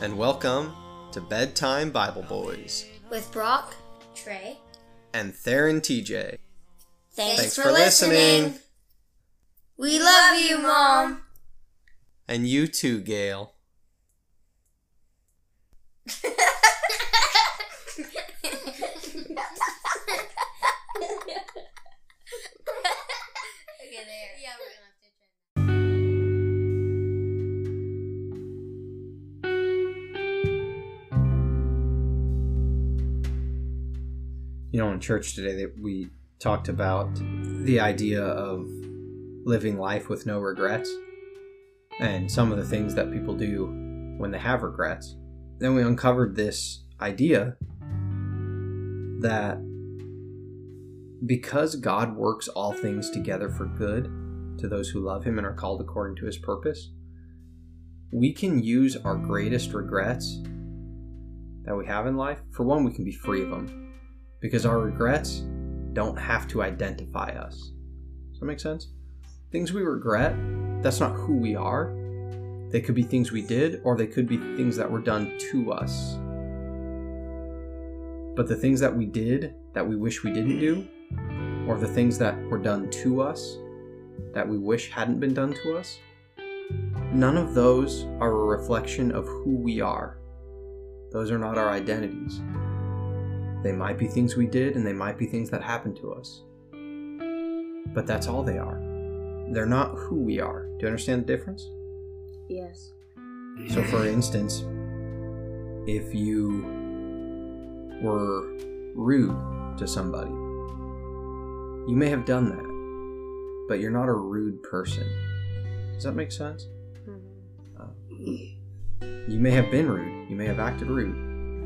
and welcome to Bedtime Bible Boys with Brock, Trey. and Theron TJ. Thanks, Thanks for, for listening. listening. We love you, Mom. And you too, Gail. You know, in church today, that we talked about the idea of living life with no regrets and some of the things that people do when they have regrets. Then we uncovered this idea that because God works all things together for good to those who love Him and are called according to His purpose, we can use our greatest regrets that we have in life. For one, we can be free of them because our regrets don't have to identify us. Does that make sense? Things we regret, that's not who we are. They could be things we did, or they could be things that were done to us. But the things that we did that we wish we didn't do, or the things that were done to us that we wish hadn't been done to us, none of those are a reflection of who we are. Those are not our identities. They might be things we did and they might be things that happened to us. But that's all they are. They're not who we are. Do you understand the difference? Yes. So, for instance, if you were rude to somebody, you may have done that, but you're not a rude person. Does that make sense? Uh, you may have been rude, you may have acted rude,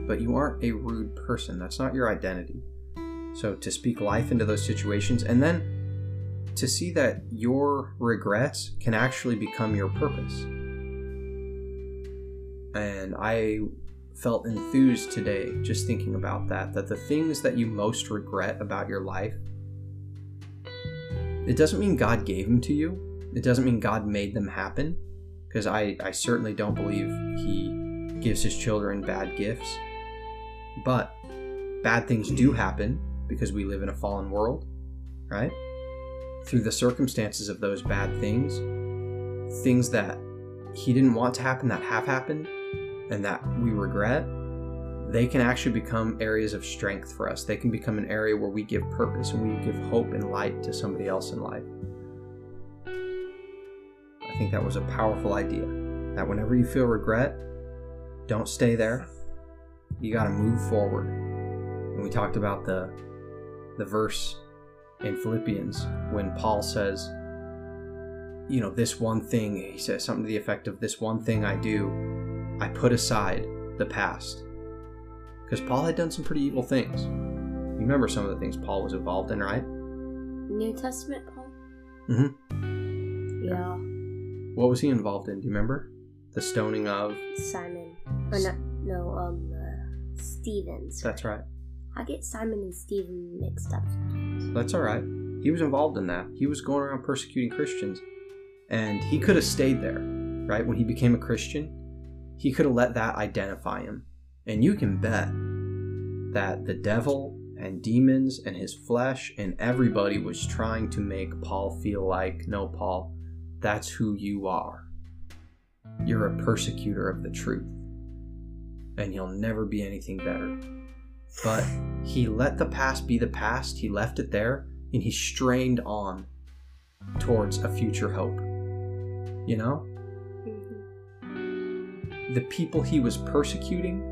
but you aren't a rude person. That's not your identity. So, to speak life into those situations and then to see that your regrets can actually become your purpose. And I felt enthused today just thinking about that that the things that you most regret about your life it doesn't mean God gave them to you. It doesn't mean God made them happen because I I certainly don't believe he gives his children bad gifts. But bad things do happen because we live in a fallen world, right? Through the circumstances of those bad things, things that he didn't want to happen that have happened and that we regret, they can actually become areas of strength for us. They can become an area where we give purpose and we give hope and light to somebody else in life. I think that was a powerful idea. That whenever you feel regret, don't stay there. You got to move forward. And we talked about the the verse in Philippians when Paul says, you know, this one thing, he says something to the effect of this one thing I do, I put aside the past. Because Paul had done some pretty evil things. You remember some of the things Paul was involved in, right? New Testament, Paul? Mm-hmm. Yeah. What was he involved in? Do you remember? The stoning of. Simon. Or no, no um, Stevens. That's right. I get Simon and Stephen mixed up. That's all right. He was involved in that. He was going around persecuting Christians. And he could have stayed there, right? When he became a Christian, he could have let that identify him. And you can bet that the devil and demons and his flesh and everybody was trying to make Paul feel like, no, Paul, that's who you are. You're a persecutor of the truth. And he'll never be anything better. But he let the past be the past, he left it there, and he strained on towards a future hope. You know? Mm-hmm. The people he was persecuting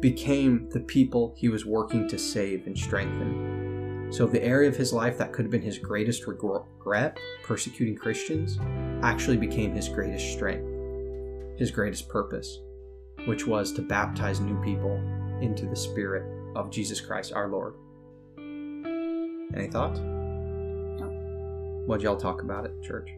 became the people he was working to save and strengthen. So, the area of his life that could have been his greatest regret, persecuting Christians, actually became his greatest strength, his greatest purpose. Which was to baptize new people into the Spirit of Jesus Christ our Lord. Any thoughts? No. What'd y'all talk about at church?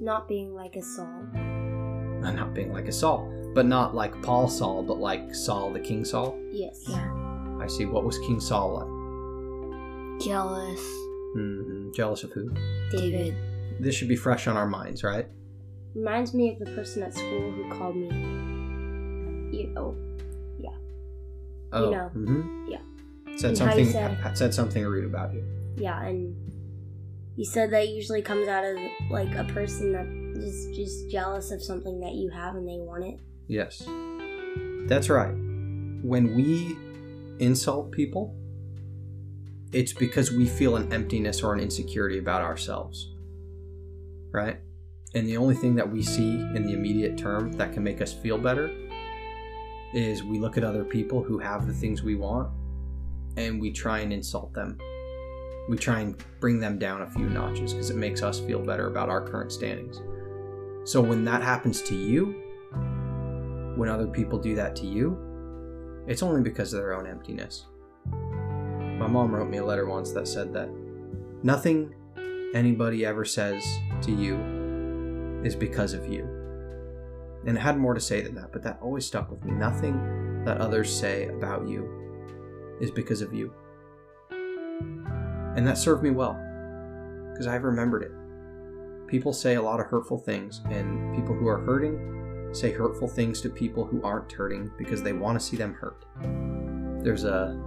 Not being like a Saul. Not being like a Saul, but not like Paul Saul, but like Saul the King Saul. Yes. Yeah. I see. What was King Saul like? Jealous. hmm Jealous of who? David. This should be fresh on our minds, right? Reminds me of the person at school who called me. You oh, Oh, know. hmm Yeah. Said And something. said- said something rude about you. yeah, and he said that usually comes out of like a person that is just jealous of something that you have and they want it. Yes, that's right. When we insult people, it's because we feel an emptiness or an insecurity about ourselves, right? And the only thing that we see in the immediate term that can make us feel better is we look at other people who have the things we want and we try and insult them. We try and bring them down a few notches because it makes us feel better about our current standings. So when that happens to you, when other people do that to you, it's only because of their own emptiness. My mom wrote me a letter once that said that nothing anybody ever says to you is because of you. And had more to say than that, but that always stuck with me. Nothing that others say about you is because of you. And that served me well, because I've remembered it. People say a lot of hurtful things, and people who are hurting say hurtful things to people who aren't hurting because they want to see them hurt. There's a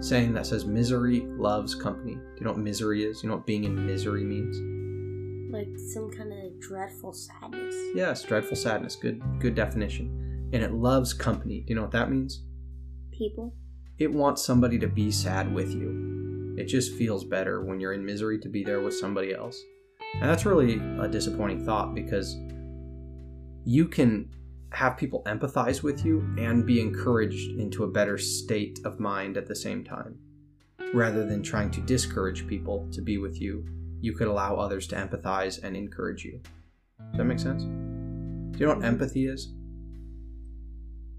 saying that says misery loves company. Do you know what misery is? You know what being in misery means? Like some kind of dreadful sadness. Yes, dreadful sadness. Good good definition. And it loves company. Do you know what that means? People. It wants somebody to be sad with you. It just feels better when you're in misery to be there with somebody else. And that's really a disappointing thought because you can have people empathize with you and be encouraged into a better state of mind at the same time. Rather than trying to discourage people to be with you, you could allow others to empathize and encourage you. Does that make sense? Do you know what empathy is?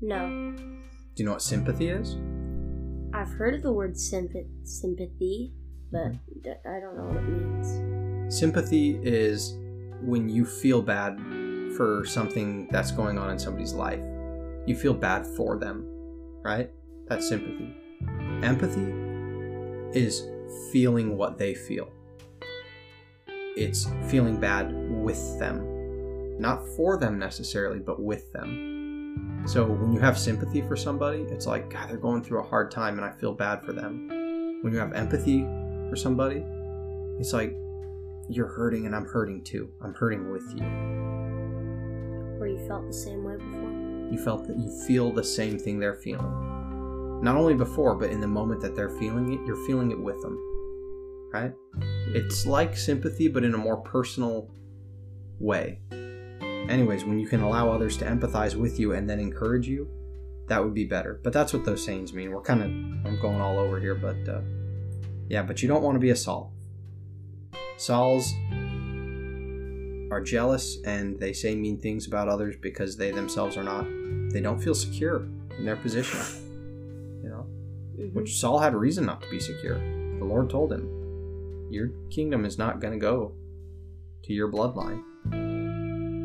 No. Do you know what sympathy is? I've heard of the word sympath- sympathy, but mm-hmm. I don't know what it means. Sympathy is when you feel bad for something that's going on in somebody's life. You feel bad for them, right? That's sympathy. Empathy is feeling what they feel. It's feeling bad with them. Not for them necessarily, but with them. So when you have sympathy for somebody, it's like, God, they're going through a hard time and I feel bad for them. When you have empathy for somebody, it's like, you're hurting and I'm hurting too. I'm hurting with you. Or you felt the same way before. You felt that you feel the same thing they're feeling. Not only before, but in the moment that they're feeling it, you're feeling it with them. Right? It's like sympathy, but in a more personal way. Anyways, when you can allow others to empathize with you and then encourage you, that would be better. But that's what those sayings mean. We're kind of, I'm going all over here, but uh, yeah, but you don't want to be a Saul. Sauls are jealous and they say mean things about others because they themselves are not, they don't feel secure in their position. You know? Mhm. Which Saul had reason not to be secure. The Lord told him, Your kingdom is not going to go to your bloodline.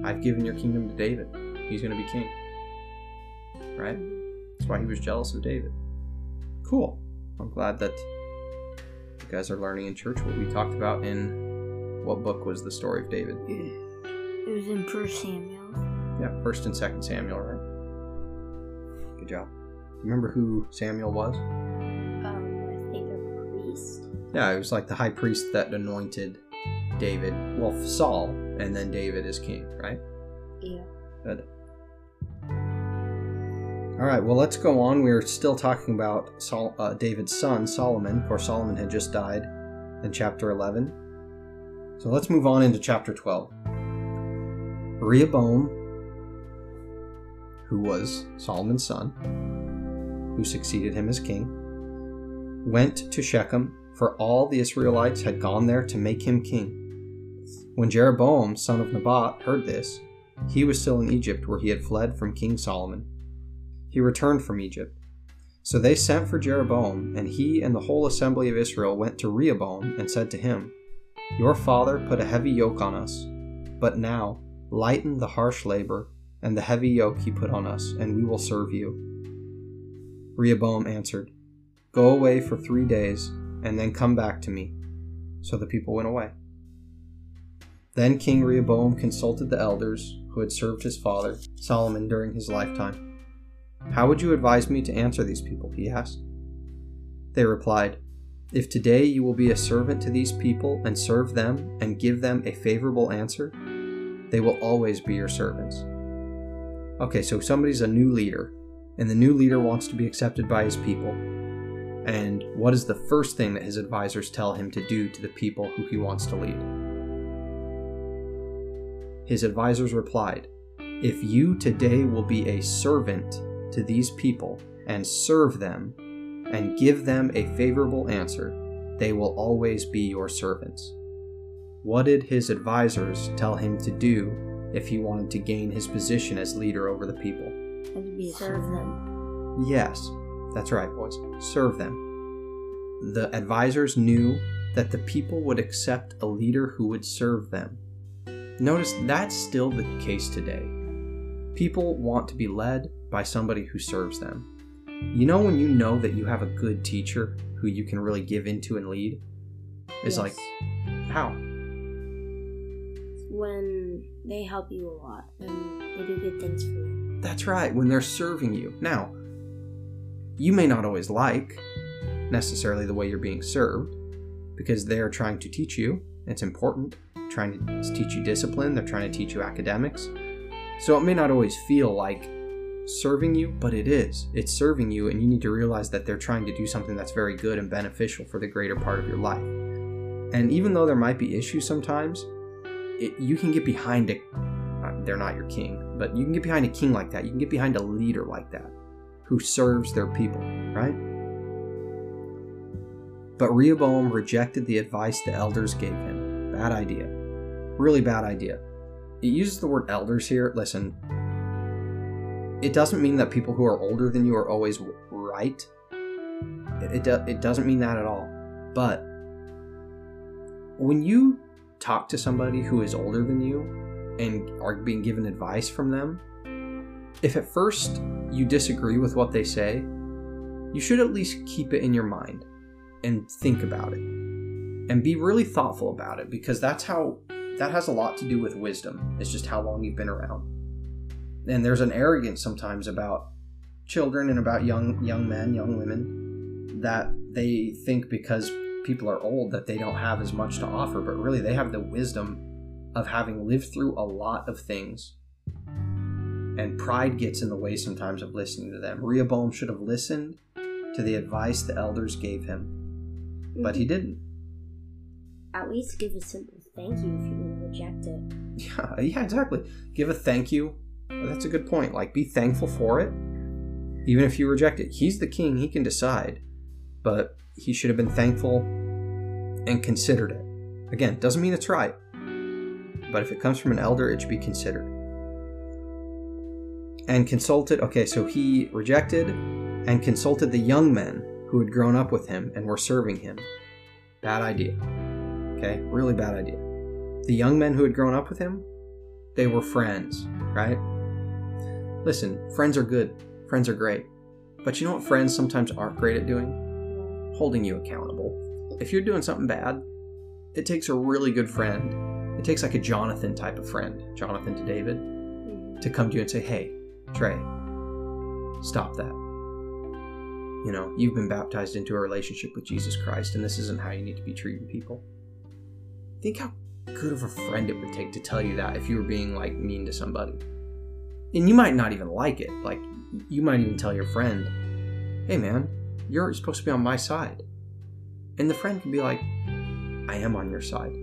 I've given your kingdom to David. He's going to be king. Right? That's why he was jealous of David. Cool. I'm glad that you guys are learning in church what we talked about in what book was the story of David? It was in First Samuel. Yeah, first and second Samuel, right? Good job. Remember who Samuel was? Um, I think a priest. Yeah, it was like the high priest that anointed David, well, Saul, and then David is king, right? Yeah. Good. All right, well, let's go on. We're still talking about Sol- uh, David's son, Solomon. Of course, Solomon had just died in chapter 11. So let's move on into chapter 12. Rehoboam, who was Solomon's son, who succeeded him as king, went to Shechem, for all the Israelites had gone there to make him king. When Jeroboam, son of Nebat, heard this, he was still in Egypt where he had fled from King Solomon. he returned from Egypt. So they sent for Jeroboam, and he and the whole assembly of Israel went to Rehoboam and said to him, Your father put a heavy yoke on us, but now lighten the harsh labor and the heavy yoke he put on us, and we will serve you. Rehoboam answered, Go away for three days, and then come back to me. So the people went away. Then King Rehoboam consulted the elders who had served his father, Solomon, during his lifetime. How would you advise me to answer these people? he asked. They replied, If today you will be a servant to these people and serve them and give them a favorable answer, they will always be your servants. Okay, so somebody's a new leader, and the new leader wants to be accepted by his people. And what is the first thing that his advisors tell him to do to the people who he wants to lead? His advisors replied, If you today will be a servant to these people and serve them and give them a favorable answer, they will always be your servants. What did his advisors tell him to do if he wanted to gain his position as leader over the people? To be Serve them. Yes, that's right, boys. Serve them. The advisors knew that the people would accept a leader who would serve them. Notice that's still the case today. People want to be led by somebody who serves them. You know, when you know that you have a good teacher who you can really give into and lead? Is Yes. like, how? when they help you a lot and they do good things for you. That's right, when they're serving you. Now, you may not always like necessarily the way you're being served because they're trying to teach you. It's important. Trying to teach you discipline, they're trying to teach you academics. So it may not always feel like serving you, but it is. It's serving you, and you need to realize that they're trying to do something that's very good and beneficial for the greater part of your life. And even though there might be issues sometimes, it, you can get behind a uh, they're not your king, but you can get behind a king like that. You can get behind a leader like that who serves their people, right? But Rehoboam rejected the advice the elders gave him. Bad idea. Really bad idea. It uses the word elders here. Listen, it doesn't mean that people who are older than you are always right. It, do, it doesn't mean that at all. But when you talk to somebody who is older than you and are being given advice from them, if at first you disagree with what they say, you should at least keep it in your mind and think about it and be really thoughtful about it because that's how that has a lot to do with wisdom. It's just how long you've been around. And there's an arrogance sometimes about children and about young young men, young women that they think because people are old that they don't have as much to offer, but really they have the wisdom of having lived through a lot of things. And pride gets in the way sometimes of listening to them. Rehoboam should have listened to the advice the elders gave him, but he mm-hmm. didn't. At least give a simple thank you if you would reject it. Yeah, yeah, exactly. Give a thank you. That's a good point. Like, be thankful for it, even if you reject it. He's the king, he can decide, but he should have been thankful and considered it. Again, doesn't mean it's right, but if it comes from an elder, it should be considered. And consulted, okay, so he rejected and consulted the young men who had grown up with him and were serving him. Bad idea. Okay, really bad idea. The young men who had grown up with him, they were friends, right? Listen, friends are good, friends are great. But you know what friends sometimes aren't great at doing? Holding you accountable. If you're doing something bad, it takes a really good friend. It takes like a Jonathan type of friend, Jonathan to David, to come to you and say, hey, Trey, stop that. You know, you've been baptized into a relationship with Jesus Christ, and this isn't how you need to be treating people. Think how good of a friend it would take to tell you that if you were being like mean to somebody. And you might not even like it. Like, you might even tell your friend, hey man, you're supposed to be on my side. And the friend can be like, I am on your side.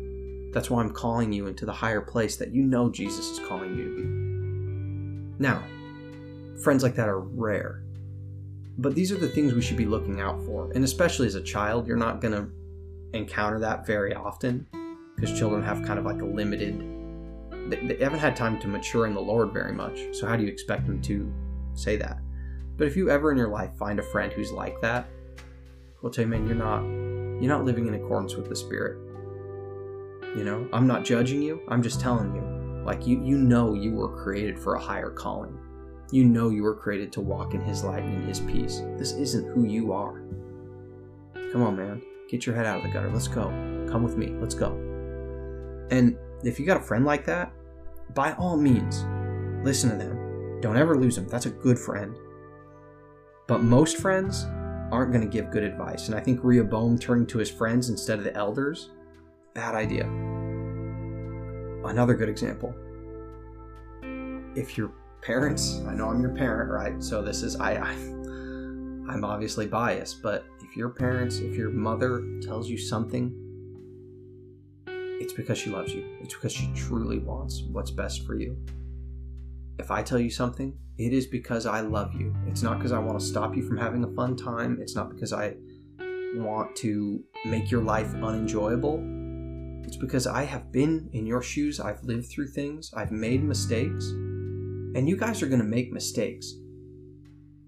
That's why I'm calling you into the higher place that you know Jesus is calling you to be. Now, friends like that are rare. But these are the things we should be looking out for. And especially as a child, you're not going to encounter that very often because children have kind of like a limited they, haven't had time to mature in the lord very much so how do you expect them to say that But if you ever in your life find a friend who's like that, we'll tell you, man, you're not you're not living in accordance with the spirit. You know, I'm not judging you. I'm just telling you. Like you you know you were created for a higher calling. You know you were created to walk in his light and in his peace. This isn't who you are. Come on, man. Get your head out of the gutter. Let's go. Come with me. Let's go. And if you got a friend like that, by all means, listen to them. Don't ever lose them. That's a good friend. But most friends aren't going to give good advice. And I think Rehoboam turning to his friends instead of the elders, bad idea. Another good example. If your parents, I know I'm your parent, right? So this is I, I I'm obviously biased, but if your parents, if your mother tells you something, it's because she loves you. It's because she truly wants what's best for you. If I tell you something, it is because I love you. It's not because I want to stop you from having a fun time. It's not because I want to make your life unenjoyable. It's because I have been in your shoes. I've lived through things. I've made mistakes. And you guys are going to make mistakes.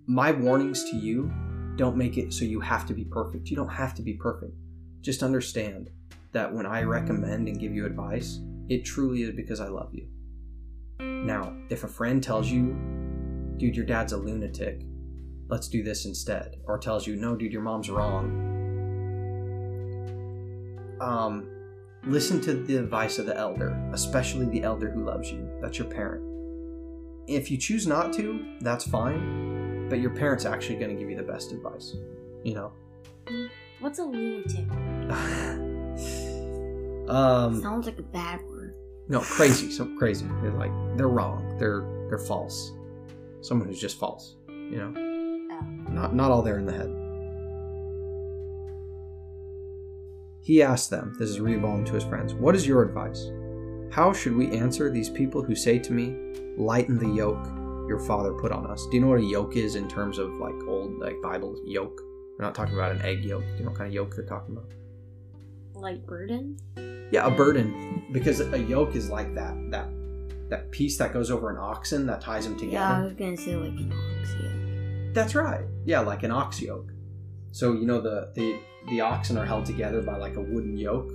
My warnings to you don't make it so you have to be perfect. You don't have to be perfect. Just understand that when I recommend and give you advice, it truly is because I love you. Now, if a friend tells you, dude, your dad's a lunatic, let's do this instead, or tells you, no, dude, your mom's wrong, um, listen to the advice of the elder, especially the elder who loves you. That's your parent. If you choose not to, that's fine, but your parent's actually going to give you the best advice, you know? What's a lunatic? um, Sounds like a bad word. no, crazy, so crazy. They're like, they're wrong. They're, they're false. Someone who's just false, you know? Oh. Not, not all there in the head. He asked them, this is Rehoboam to his friends, What is your advice? How should we answer these people who say to me, Lighten the yoke your father put on us? Do you know what a yoke is in terms of like old like Bible yoke? We're not talking about an egg yolk. Do you know what kind of yoke they're talking about? Like burden? Yeah, a burden. Because a yoke is like that that that piece that goes over an oxen that ties them together. Yeah, I was gonna say like an ox. Yeah. That's right. Yeah, like an ox yoke. So you know the the the oxen are held together by like a wooden yoke.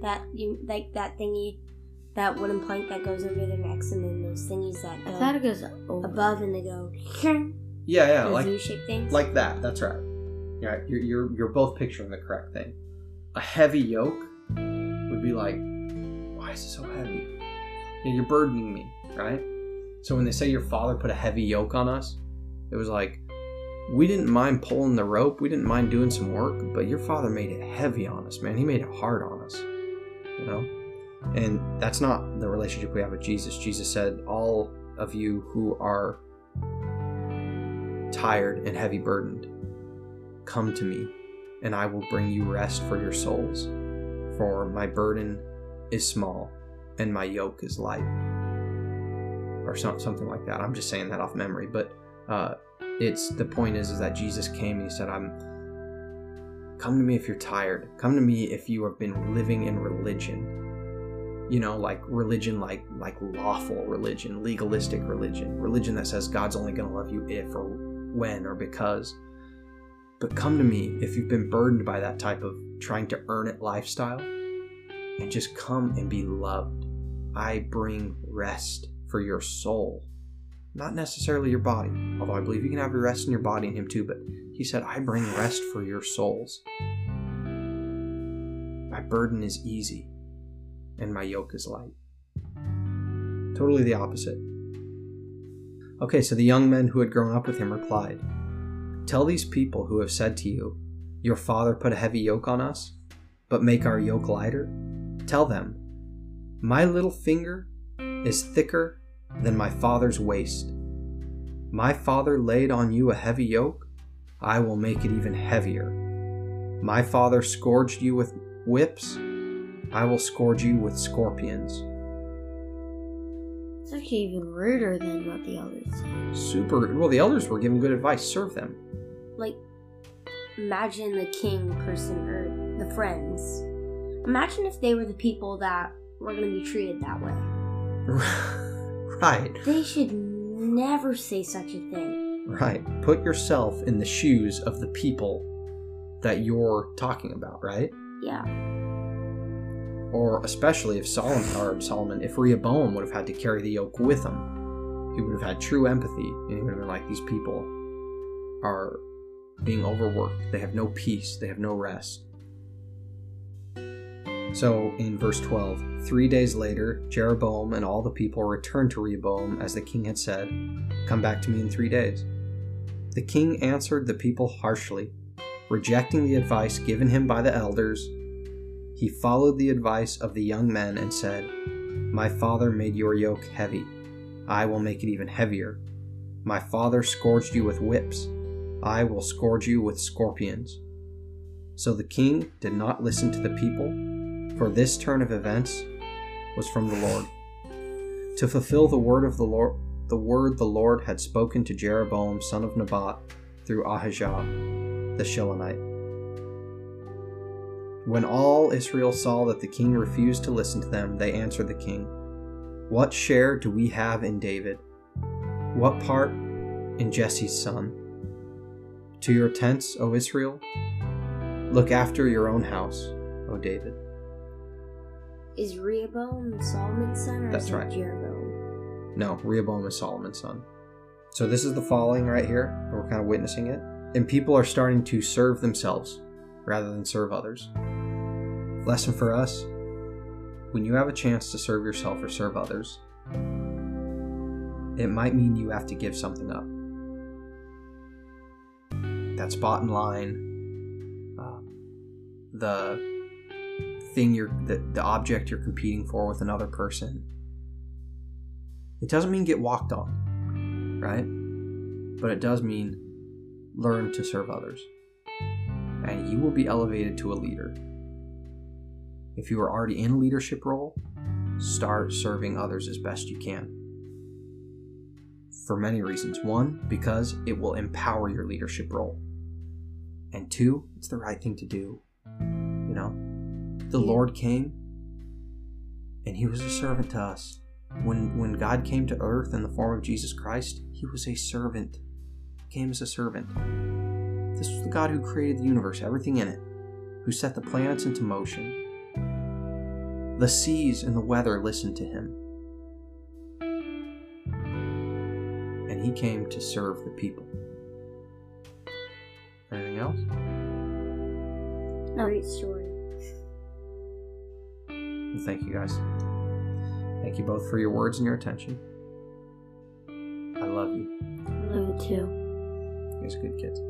That you like that thingy, that wooden plank that goes over their necks, and then those thingies that I go thought it goes over. above and they go. Yeah, yeah, like U-shaped things. like that. That's right. Yeah, you're you're you're both picturing the correct thing. A heavy yoke would be like, why is it so heavy? Yeah, you're burdening me, right? So when they say your father put a heavy yoke on us, it was like we didn't mind pulling the rope, we didn't mind doing some work, but your father made it heavy on us, man. He made it hard on us, you know. And that's not the relationship we have with Jesus. Jesus said, "All of you who are tired and heavy burdened, come to me, and I will bring you rest for your souls. For my burden is small, and my yoke is light. Or some, something like that. I'm just saying that off memory, but uh, it's the point is is that Jesus came and he said, "I'm come to me if you're tired. Come to me if you have been living in religion." You know, like religion, like like lawful religion, legalistic religion, religion that says God's only going to love you if or when or because. But come to me if you've been burdened by that type of trying to earn it lifestyle and just come and be loved. I bring rest for your soul, not necessarily your body, although I believe you can have your rest in your body in Him too. But He said, I bring rest for your souls. My burden is easy and my yoke is light. Totally the opposite. Okay, so the young men who had grown up with him replied, Tell these people who have said to you, Your father put a heavy yoke on us, but make our yoke lighter. Tell them, My little finger is thicker than my father's waist. My father laid on you a heavy yoke, I will make it even heavier. My father scourged you with whips, I will scourge you with scorpions. It's actually even ruder than what the others said. Super. Well, the elders were giving good advice. Serve them. like imagine the king person or the friends. Imagine if they were the people that were going to be treated that way. right. They should never say such a thing. Right. Put yourself in the shoes of the people that you're talking about, right? Yeah. Or especially if Solomon or Solomon, if Rehoboam would have had to carry the yoke with him, he would have had true empathy, and he would have been like, "These people are being overworked. They have no peace. They have no rest." So in verse 12, three days later, Jeroboam and all the people returned to Rehoboam as the king had said, Come back to me in three days. The king answered the people harshly, rejecting the advice given him by the elders. He followed the advice of the young men and said, My father made your yoke heavy. I will make it even heavier. My father scourged you with whips. I will scourge you with scorpions. So the king did not listen to the people for this turn of events was from the Lord. To fulfill the word of the Lord, the word the Lord had spoken to Jeroboam son of Nebat through Ahijah the Shilonite. When all Israel saw that the king refused to listen to them, they answered the king, What share do we have in David? What part in Jesse's son? To your tents, O Israel? Look after your own house, O David. Is Rehoboam Solomon's son or That's is right. Jeroboam? No, Rehoboam is Solomon's son. So this is the falling right here. We're kind of witnessing it. And people are starting to serve themselves rather than serve others. Lesson for us when you have a chance to serve yourself or serve others, it might mean you have to give something up. That spot in line, uh, the thing you're, the, the object you're competing for with another person, it doesn't mean get walked on, right? But it does mean learn to serve others. And you will be elevated to a leader. If you are already in a leadership role, start serving others as best you can. For many reasons. One, because it will empower your leadership role. And two, it's the right thing to do. You know? The Yeah. Lord came and he was a servant to us. When when God came to earth in the form of Jesus Christ, he was a servant. He came as a servant. This was the God who created the universe, everything in it, who set the planets into motion. The seas and the weather listened to him. And he came to serve the people. Anything else? Great story. Well, thank you guys. Thank you both for your words and your attention. I love you. I love you too. You guys are good kids.